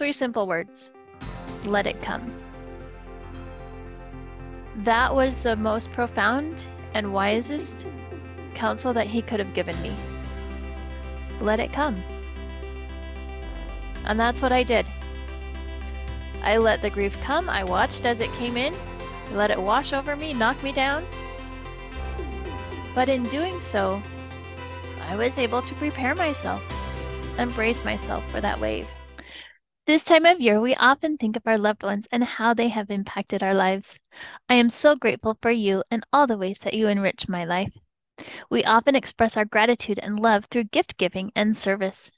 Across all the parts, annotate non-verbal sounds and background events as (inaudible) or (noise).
Three simple words let it come. That was the most profound and wisest counsel that he could have given me. Let it come. And that's what I did. I let the grief come. I watched as it came in, let it wash over me, knock me down. But in doing so, I was able to prepare myself, embrace myself for that wave. This time of year, we often think of our loved ones and how they have impacted our lives. I am so grateful for you and all the ways that you enrich my life. We often express our gratitude and love through gift giving and service.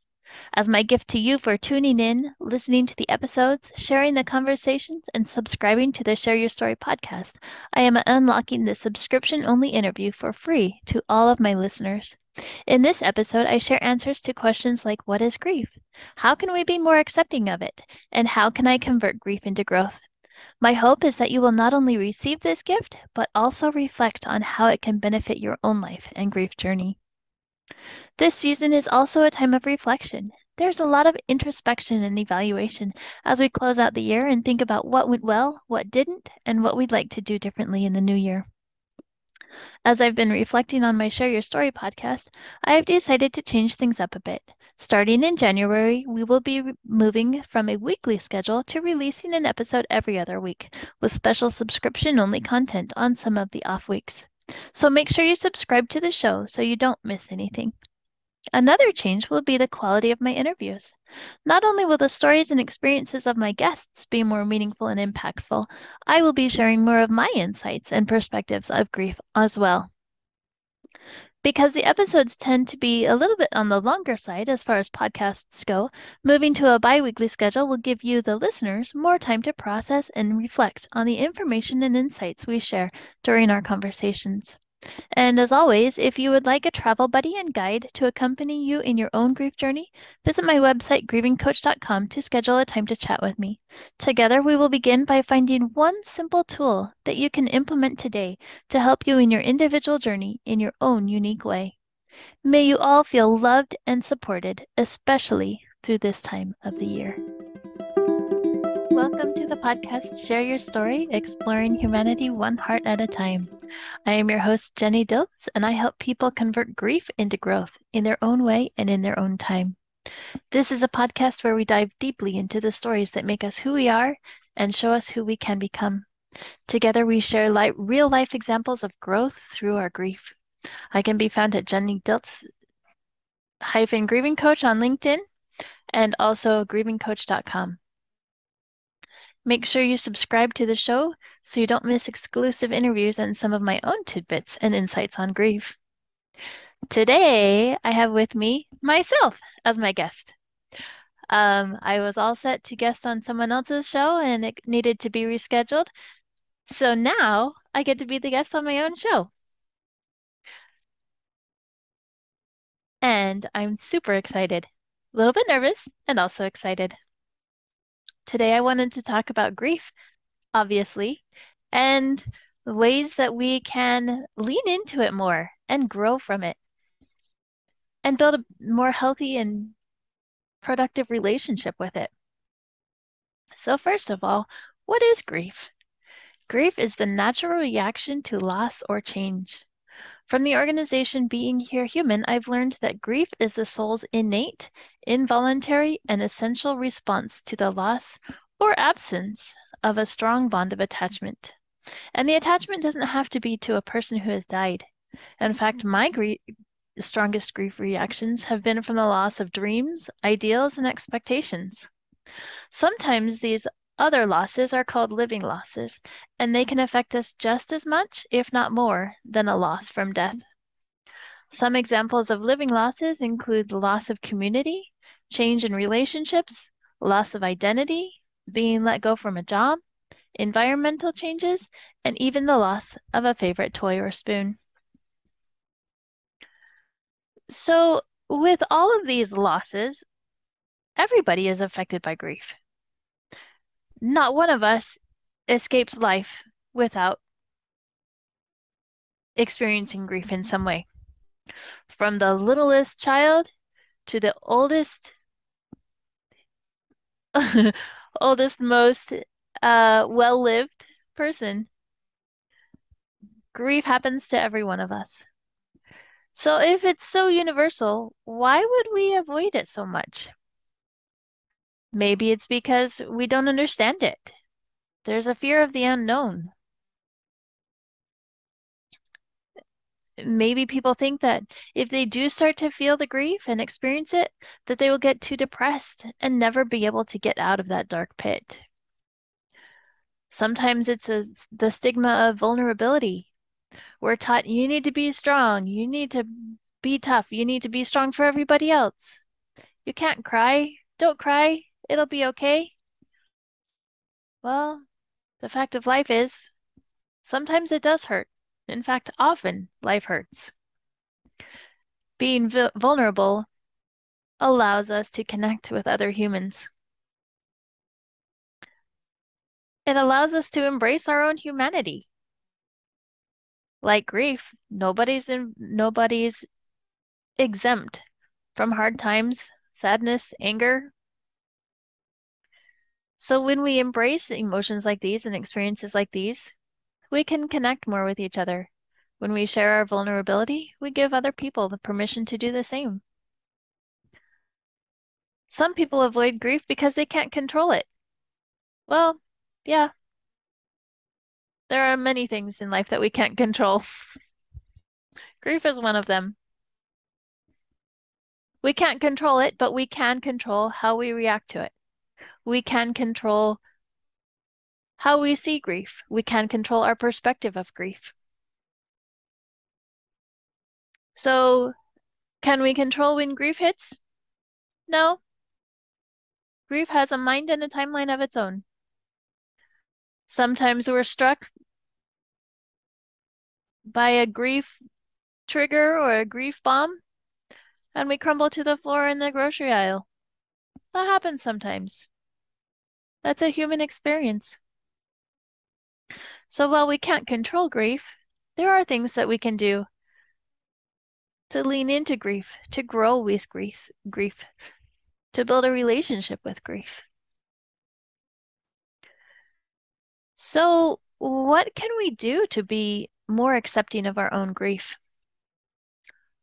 As my gift to you for tuning in, listening to the episodes, sharing the conversations, and subscribing to the Share Your Story podcast, I am unlocking the subscription only interview for free to all of my listeners. In this episode, I share answers to questions like What is grief? How can we be more accepting of it? And how can I convert grief into growth? My hope is that you will not only receive this gift, but also reflect on how it can benefit your own life and grief journey. This season is also a time of reflection. There's a lot of introspection and evaluation as we close out the year and think about what went well, what didn't, and what we'd like to do differently in the new year. As I've been reflecting on my Share Your Story podcast, I have decided to change things up a bit. Starting in January, we will be moving from a weekly schedule to releasing an episode every other week, with special subscription only content on some of the off weeks. So make sure you subscribe to the show so you don't miss anything. Another change will be the quality of my interviews. Not only will the stories and experiences of my guests be more meaningful and impactful, I will be sharing more of my insights and perspectives of grief as well. Because the episodes tend to be a little bit on the longer side as far as podcasts go, moving to a bi weekly schedule will give you, the listeners, more time to process and reflect on the information and insights we share during our conversations. And as always, if you would like a travel buddy and guide to accompany you in your own grief journey, visit my website, grievingcoach.com, to schedule a time to chat with me. Together, we will begin by finding one simple tool that you can implement today to help you in your individual journey in your own unique way. May you all feel loved and supported, especially through this time of the year. Welcome to the podcast Share Your Story, exploring humanity one heart at a time. I am your host, Jenny Dilts, and I help people convert grief into growth in their own way and in their own time. This is a podcast where we dive deeply into the stories that make us who we are and show us who we can become. Together, we share real life examples of growth through our grief. I can be found at Jenny Dilts hyphen grieving coach on LinkedIn and also grievingcoach.com. Make sure you subscribe to the show so you don't miss exclusive interviews and some of my own tidbits and insights on grief. Today, I have with me myself as my guest. Um, I was all set to guest on someone else's show and it needed to be rescheduled. So now I get to be the guest on my own show. And I'm super excited, a little bit nervous, and also excited. Today, I wanted to talk about grief, obviously, and ways that we can lean into it more and grow from it and build a more healthy and productive relationship with it. So, first of all, what is grief? Grief is the natural reaction to loss or change. From the organization Being Here Human, I've learned that grief is the soul's innate, involuntary, and essential response to the loss or absence of a strong bond of attachment. And the attachment doesn't have to be to a person who has died. In fact, my strongest grief reactions have been from the loss of dreams, ideals, and expectations. Sometimes these other losses are called living losses, and they can affect us just as much, if not more, than a loss from death. Some examples of living losses include the loss of community, change in relationships, loss of identity, being let go from a job, environmental changes, and even the loss of a favorite toy or spoon. So, with all of these losses, everybody is affected by grief. Not one of us escapes life without experiencing grief in some way. From the littlest child to the oldest (laughs) oldest, most uh, well-lived person. Grief happens to every one of us. So if it's so universal, why would we avoid it so much? Maybe it's because we don't understand it. There's a fear of the unknown. Maybe people think that if they do start to feel the grief and experience it, that they will get too depressed and never be able to get out of that dark pit. Sometimes it's a, the stigma of vulnerability. We're taught you need to be strong, you need to be tough, you need to be strong for everybody else. You can't cry. Don't cry. It'll be okay. Well, the fact of life is, sometimes it does hurt. In fact, often life hurts. Being vulnerable allows us to connect with other humans. It allows us to embrace our own humanity. Like grief, nobody's in, nobody's exempt from hard times, sadness, anger. So when we embrace emotions like these and experiences like these, we can connect more with each other. When we share our vulnerability, we give other people the permission to do the same. Some people avoid grief because they can't control it. Well, yeah. There are many things in life that we can't control. (laughs) Grief is one of them. We can't control it, but we can control how we react to it. We can control how we see grief. We can control our perspective of grief. So, can we control when grief hits? No. Grief has a mind and a timeline of its own. Sometimes we're struck by a grief trigger or a grief bomb, and we crumble to the floor in the grocery aisle. That happens sometimes. That's a human experience. So while we can't control grief, there are things that we can do to lean into grief, to grow with grief, grief, to build a relationship with grief. So, what can we do to be more accepting of our own grief?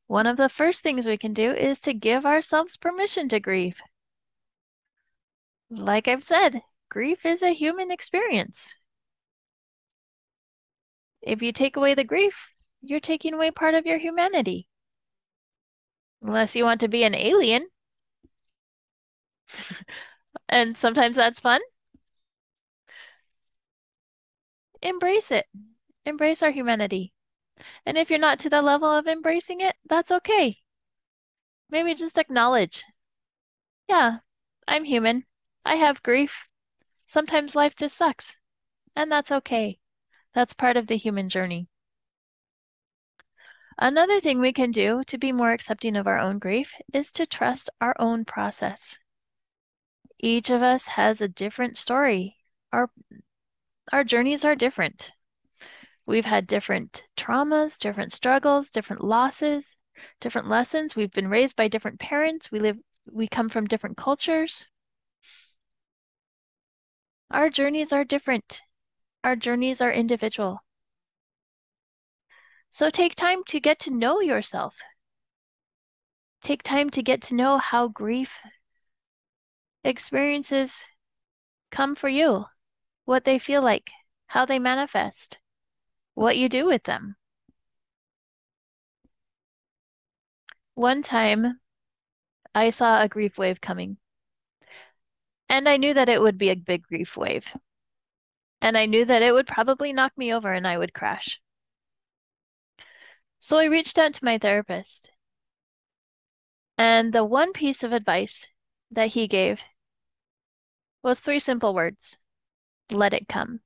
One of the first things we can do is to give ourselves permission to grieve. Like I've said, grief is a human experience. If you take away the grief, you're taking away part of your humanity. Unless you want to be an alien. (laughs) and sometimes that's fun. embrace it. Embrace our humanity. And if you're not to the level of embracing it, that's okay. Maybe just acknowledge. Yeah, I'm human. I have grief. Sometimes life just sucks. And that's okay. That's part of the human journey. Another thing we can do to be more accepting of our own grief is to trust our own process. Each of us has a different story. Our our journeys are different. We've had different traumas, different struggles, different losses, different lessons. We've been raised by different parents. We live we come from different cultures. Our journeys are different. Our journeys are individual. So take time to get to know yourself. Take time to get to know how grief experiences come for you what they feel like, how they manifest, what you do with them. One time, I saw a grief wave coming. And I knew that it would be a big grief wave. And I knew that it would probably knock me over and I would crash. So I reached out to my therapist. And the one piece of advice that he gave was three simple words let it come.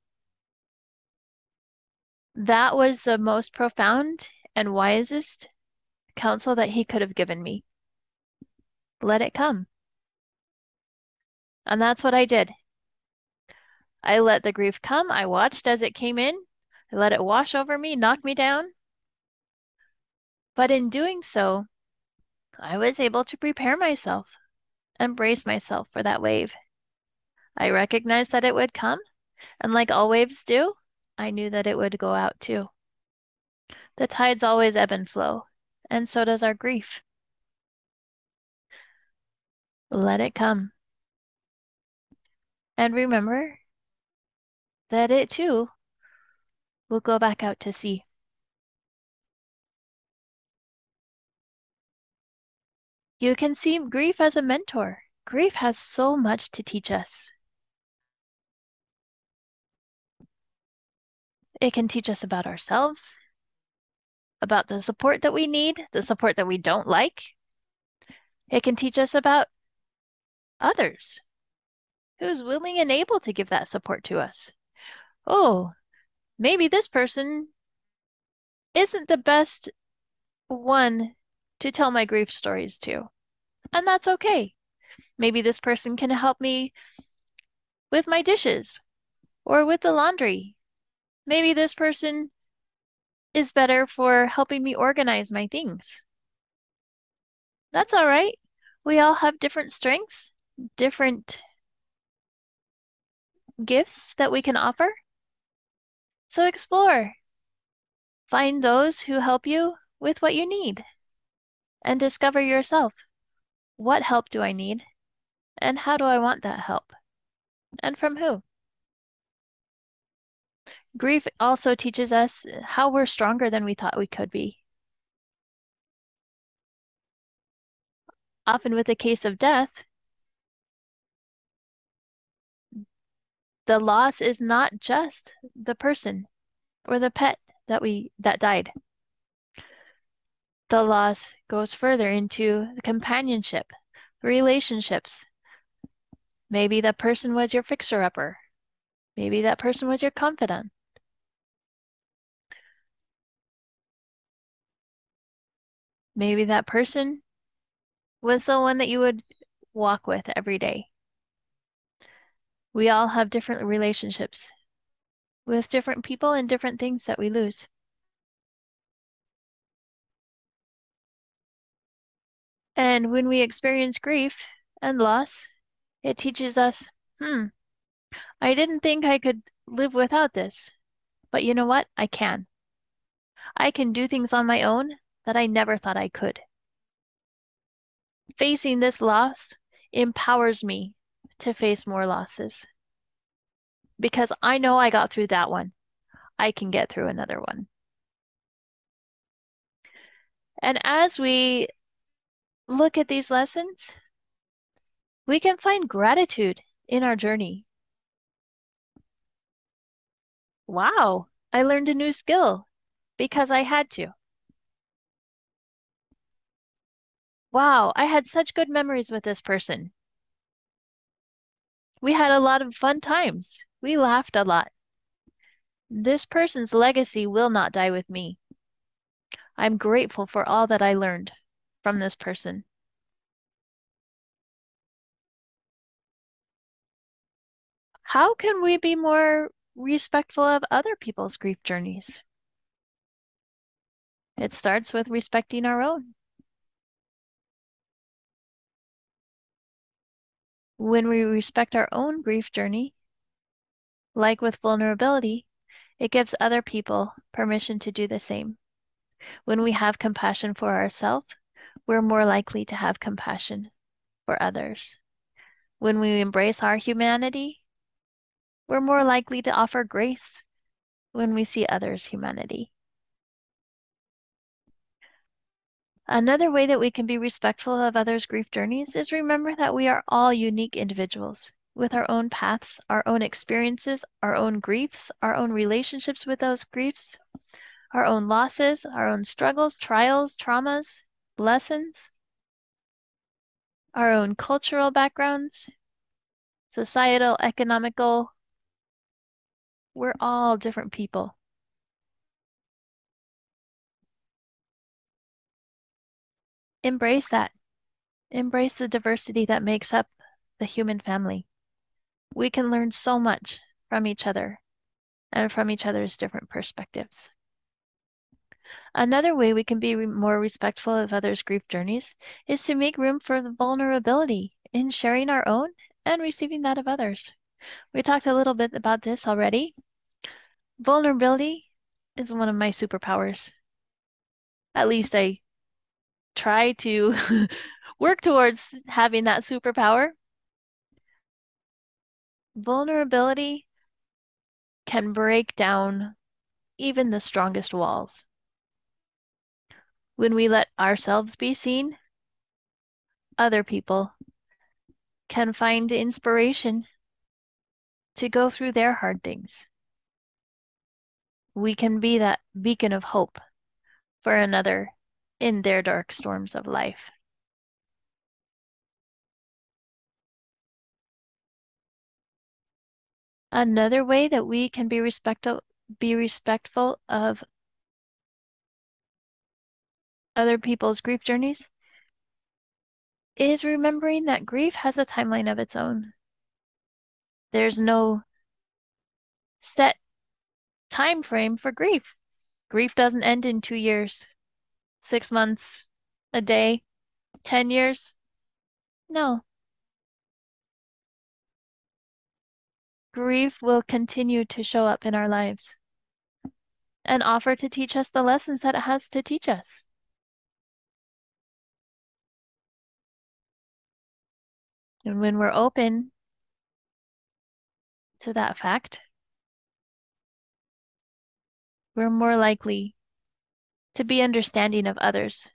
That was the most profound and wisest counsel that he could have given me. Let it come. And that's what I did. I let the grief come. I watched as it came in. I let it wash over me, knock me down. But in doing so, I was able to prepare myself and brace myself for that wave. I recognized that it would come, and like all waves do, I knew that it would go out too. The tides always ebb and flow, and so does our grief. Let it come. And remember that it too will go back out to sea. You can see grief as a mentor. Grief has so much to teach us. It can teach us about ourselves, about the support that we need, the support that we don't like. It can teach us about others, who's willing and able to give that support to us. Oh, maybe this person isn't the best one to tell my grief stories to, and that's okay. Maybe this person can help me with my dishes or with the laundry. Maybe this person is better for helping me organize my things. That's all right. We all have different strengths, different gifts that we can offer. So explore. Find those who help you with what you need and discover yourself. What help do I need? And how do I want that help? And from who? Grief also teaches us how we're stronger than we thought we could be. Often with a case of death, the loss is not just the person or the pet that we that died. The loss goes further into the companionship, the relationships. Maybe that person was your fixer-upper. Maybe that person was your confidant. Maybe that person was the one that you would walk with every day. We all have different relationships with different people and different things that we lose. And when we experience grief and loss, it teaches us, hmm, I didn't think I could live without this, but you know what? I can. I can do things on my own that I never thought I could. Facing this loss empowers me to face more losses because I know I got through that one. I can get through another one. And as we look at these lessons, we can find gratitude in our journey. Wow, I learned a new skill because I had to. Wow, I had such good memories with this person. We had a lot of fun times. We laughed a lot. This person's legacy will not die with me. I'm grateful for all that I learned from this person. How can we be more respectful of other people's grief journeys? It starts with respecting our own. When we respect our own grief journey, like with vulnerability, it gives other people permission to do the same. When we have compassion for ourselves, we're more likely to have compassion for others. When we embrace our humanity, we're more likely to offer grace when we see others' humanity. Another way that we can be respectful of others' grief journeys is remember that we are all unique individuals with our own paths, our own experiences, our own griefs, our own relationships with those griefs, our own losses, our own struggles, trials, traumas, lessons, our own cultural backgrounds, societal, economical. We're all different people. Embrace that. Embrace the diversity that makes up the human family. We can learn so much from each other and from each other's different perspectives. Another way we can be more respectful of others' grief journeys is to make room for the vulnerability in sharing our own and receiving that of others. We talked a little bit about this already. Vulnerability is one of my superpowers. At least I try to (laughs) work towards having that superpower. Vulnerability can break down even the strongest walls. When we let ourselves be seen, other people can find inspiration to go through their hard things. We can be that beacon of hope for another in their dark storms of life. Another way that we can be respectful be respectful of other people's grief journeys is remembering that grief has a timeline of its own. There's no set time frame for grief. Grief doesn't end in two years, six months, a day, 10 years. No. Grief will continue to show up in our lives and offer to teach us the lessons that it has to teach us. And when we're open to that fact, we're more likely to be understanding of others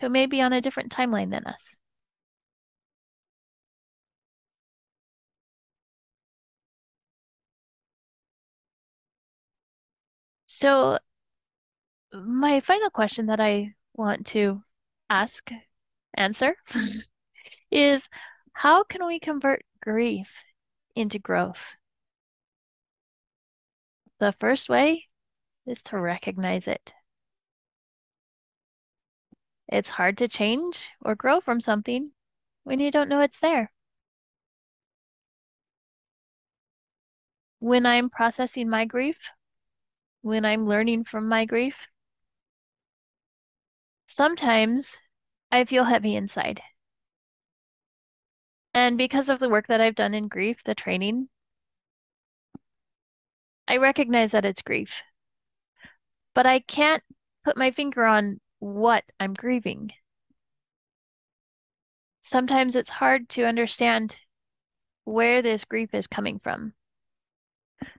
who may be on a different timeline than us. So, my final question that I want to ask, answer, (laughs) is how can we convert grief into growth? The first way is to recognize it. It's hard to change or grow from something when you don't know it's there. When I'm processing my grief, when I'm learning from my grief, sometimes I feel heavy inside. And because of the work that I've done in grief, the training, I recognize that it's grief. But I can't put my finger on what I'm grieving. Sometimes it's hard to understand where this grief is coming from.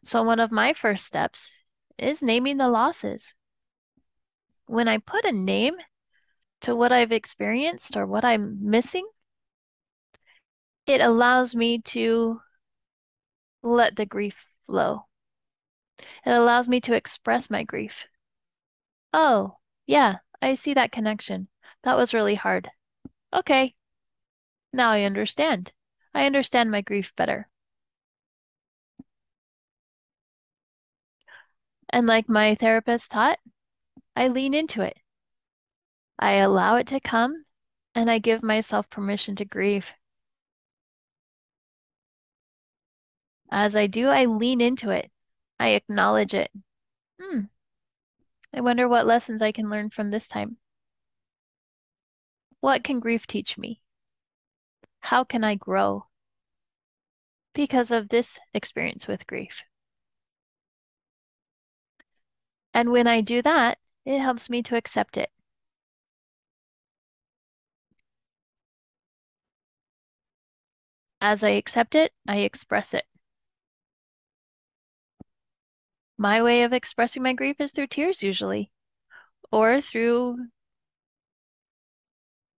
So one of my first steps is naming the losses. When I put a name to what I've experienced or what I'm missing, it allows me to let the grief flow. It allows me to express my grief. Oh, yeah, I see that connection. That was really hard. Okay. Now I understand. I understand my grief better. And like my therapist taught, I lean into it. I allow it to come and I give myself permission to grieve. As I do, I lean into it. I acknowledge it. Hmm. I wonder what lessons I can learn from this time. What can grief teach me? How can I grow because of this experience with grief? And when I do that, it helps me to accept it. As I accept it, I express it. My way of expressing my grief is through tears usually, or through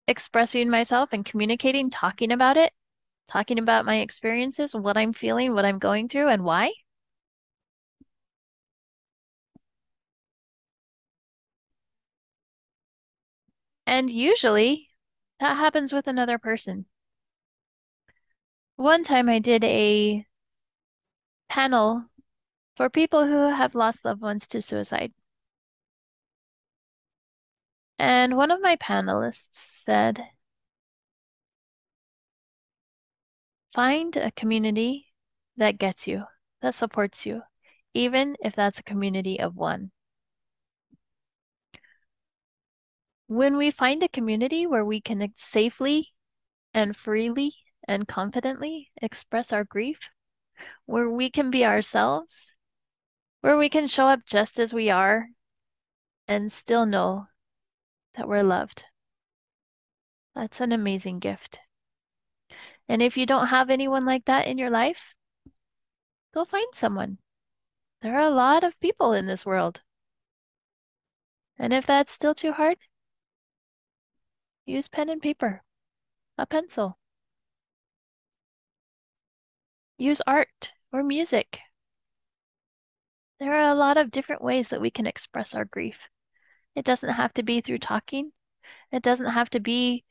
expressing myself and communicating, talking about it, talking about my experiences, what I'm feeling, what I'm going through, and why. And usually that happens with another person. One time I did a panel for people who have lost loved ones to suicide. And one of my panelists said, find a community that gets you, that supports you, even if that's a community of one. When we find a community where we can safely and freely and confidently express our grief, where we can be ourselves, where we can show up just as we are and still know that we're loved. That's an amazing gift. And if you don't have anyone like that in your life, go find someone. There are a lot of people in this world. And if that's still too hard, use pen and paper, a pencil. Use art or music. There are a lot of different ways that we can express our grief. It doesn't have to be through talking. It doesn't have to be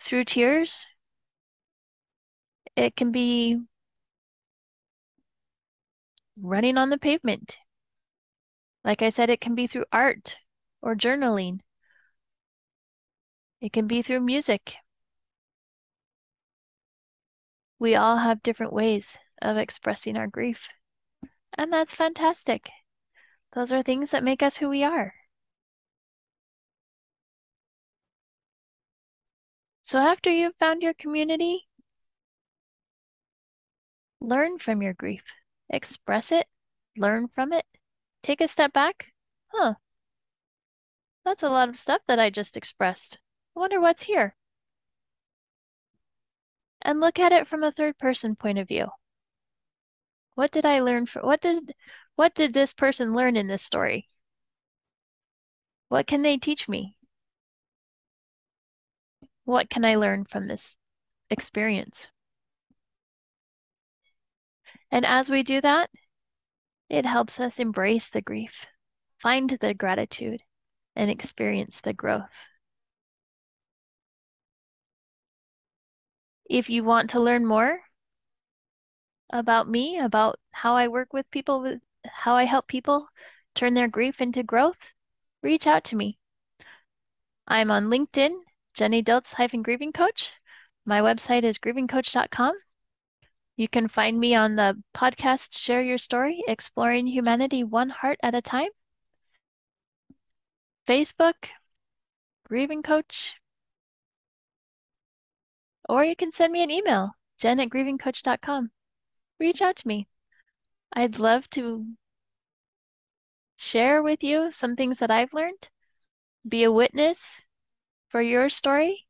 through tears. It can be running on the pavement. Like I said, it can be through art or journaling. It can be through music. We all have different ways of expressing our grief. And that's fantastic. Those are things that make us who we are. So after you've found your community, learn from your grief, express it, learn from it, take a step back. Huh, that's a lot of stuff that I just expressed. I wonder what's here. And look at it from a third person point of view. What did I learn from, what did, what did this person learn in this story? What can they teach me? What can I learn from this experience? And as we do that, it helps us embrace the grief, find the gratitude, and experience the growth. If you want to learn more about me, about how I work with people, with how I help people turn their grief into growth, reach out to me. I'm on LinkedIn, Jenny Dilts hyphen grieving coach. My website is grievingcoach.com. You can find me on the podcast Share Your Story, Exploring Humanity One Heart at a Time. Facebook, Grieving Coach. Or you can send me an email, jen at grievingcoach.com. Reach out to me. I'd love to share with you some things that I've learned, be a witness for your story,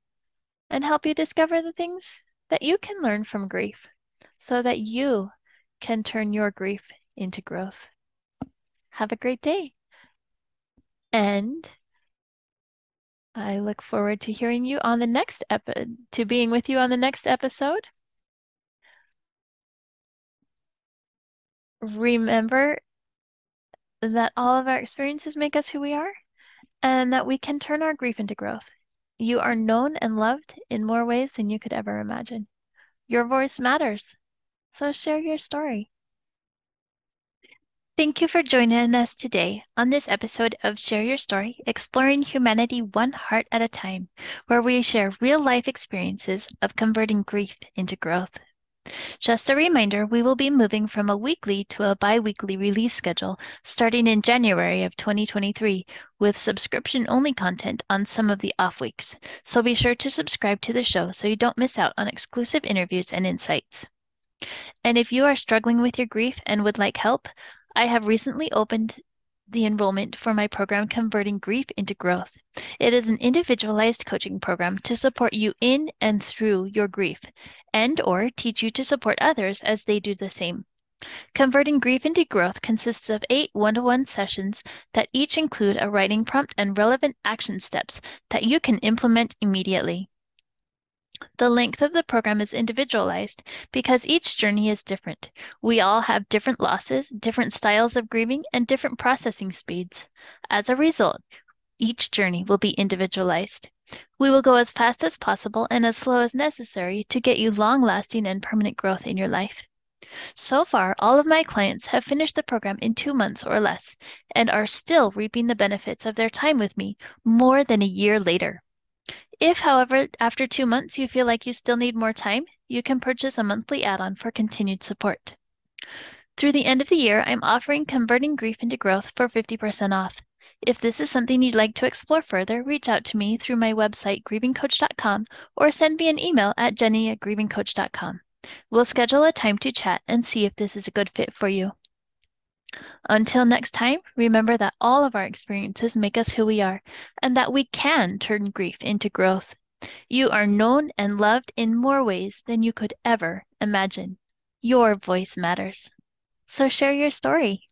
and help you discover the things that you can learn from grief so that you can turn your grief into growth. Have a great day. And I look forward to hearing you on the next episode, to being with you on the next episode. Remember that all of our experiences make us who we are and that we can turn our grief into growth. You are known and loved in more ways than you could ever imagine. Your voice matters, so share your story. Thank you for joining us today on this episode of Share Your Story, exploring humanity one heart at a time, where we share real life experiences of converting grief into growth. Just a reminder, we will be moving from a weekly to a bi-weekly release schedule starting in January of 2023 with subscription-only content on some of the off weeks. So be sure to subscribe to the show so you don't miss out on exclusive interviews and insights. And if you are struggling with your grief and would like help, I have recently opened the enrollment for my program Converting Grief into Growth. It is an individualized coaching program to support you in and through your grief and or teach you to support others as they do the same. Converting Grief into Growth consists of eight one-to-one sessions that each include a writing prompt and relevant action steps that you can implement immediately. The length of the program is individualized because each journey is different. We all have different losses, different styles of grieving, and different processing speeds. As a result, each journey will be individualized. We will go as fast as possible and as slow as necessary to get you long lasting and permanent growth in your life. So far, all of my clients have finished the program in two months or less and are still reaping the benefits of their time with me more than a year later. If, however, after two months you feel like you still need more time, you can purchase a monthly add-on for continued support. Through the end of the year, I'm offering Converting Grief into Growth for 50% off. If this is something you'd like to explore further, reach out to me through my website, grievingcoach.com, or send me an email at jenny at grievingcoach.com. We'll schedule a time to chat and see if this is a good fit for you. Until next time, remember that all of our experiences make us who we are, and that we can turn grief into growth. You are known and loved in more ways than you could ever imagine. Your voice matters. So share your story.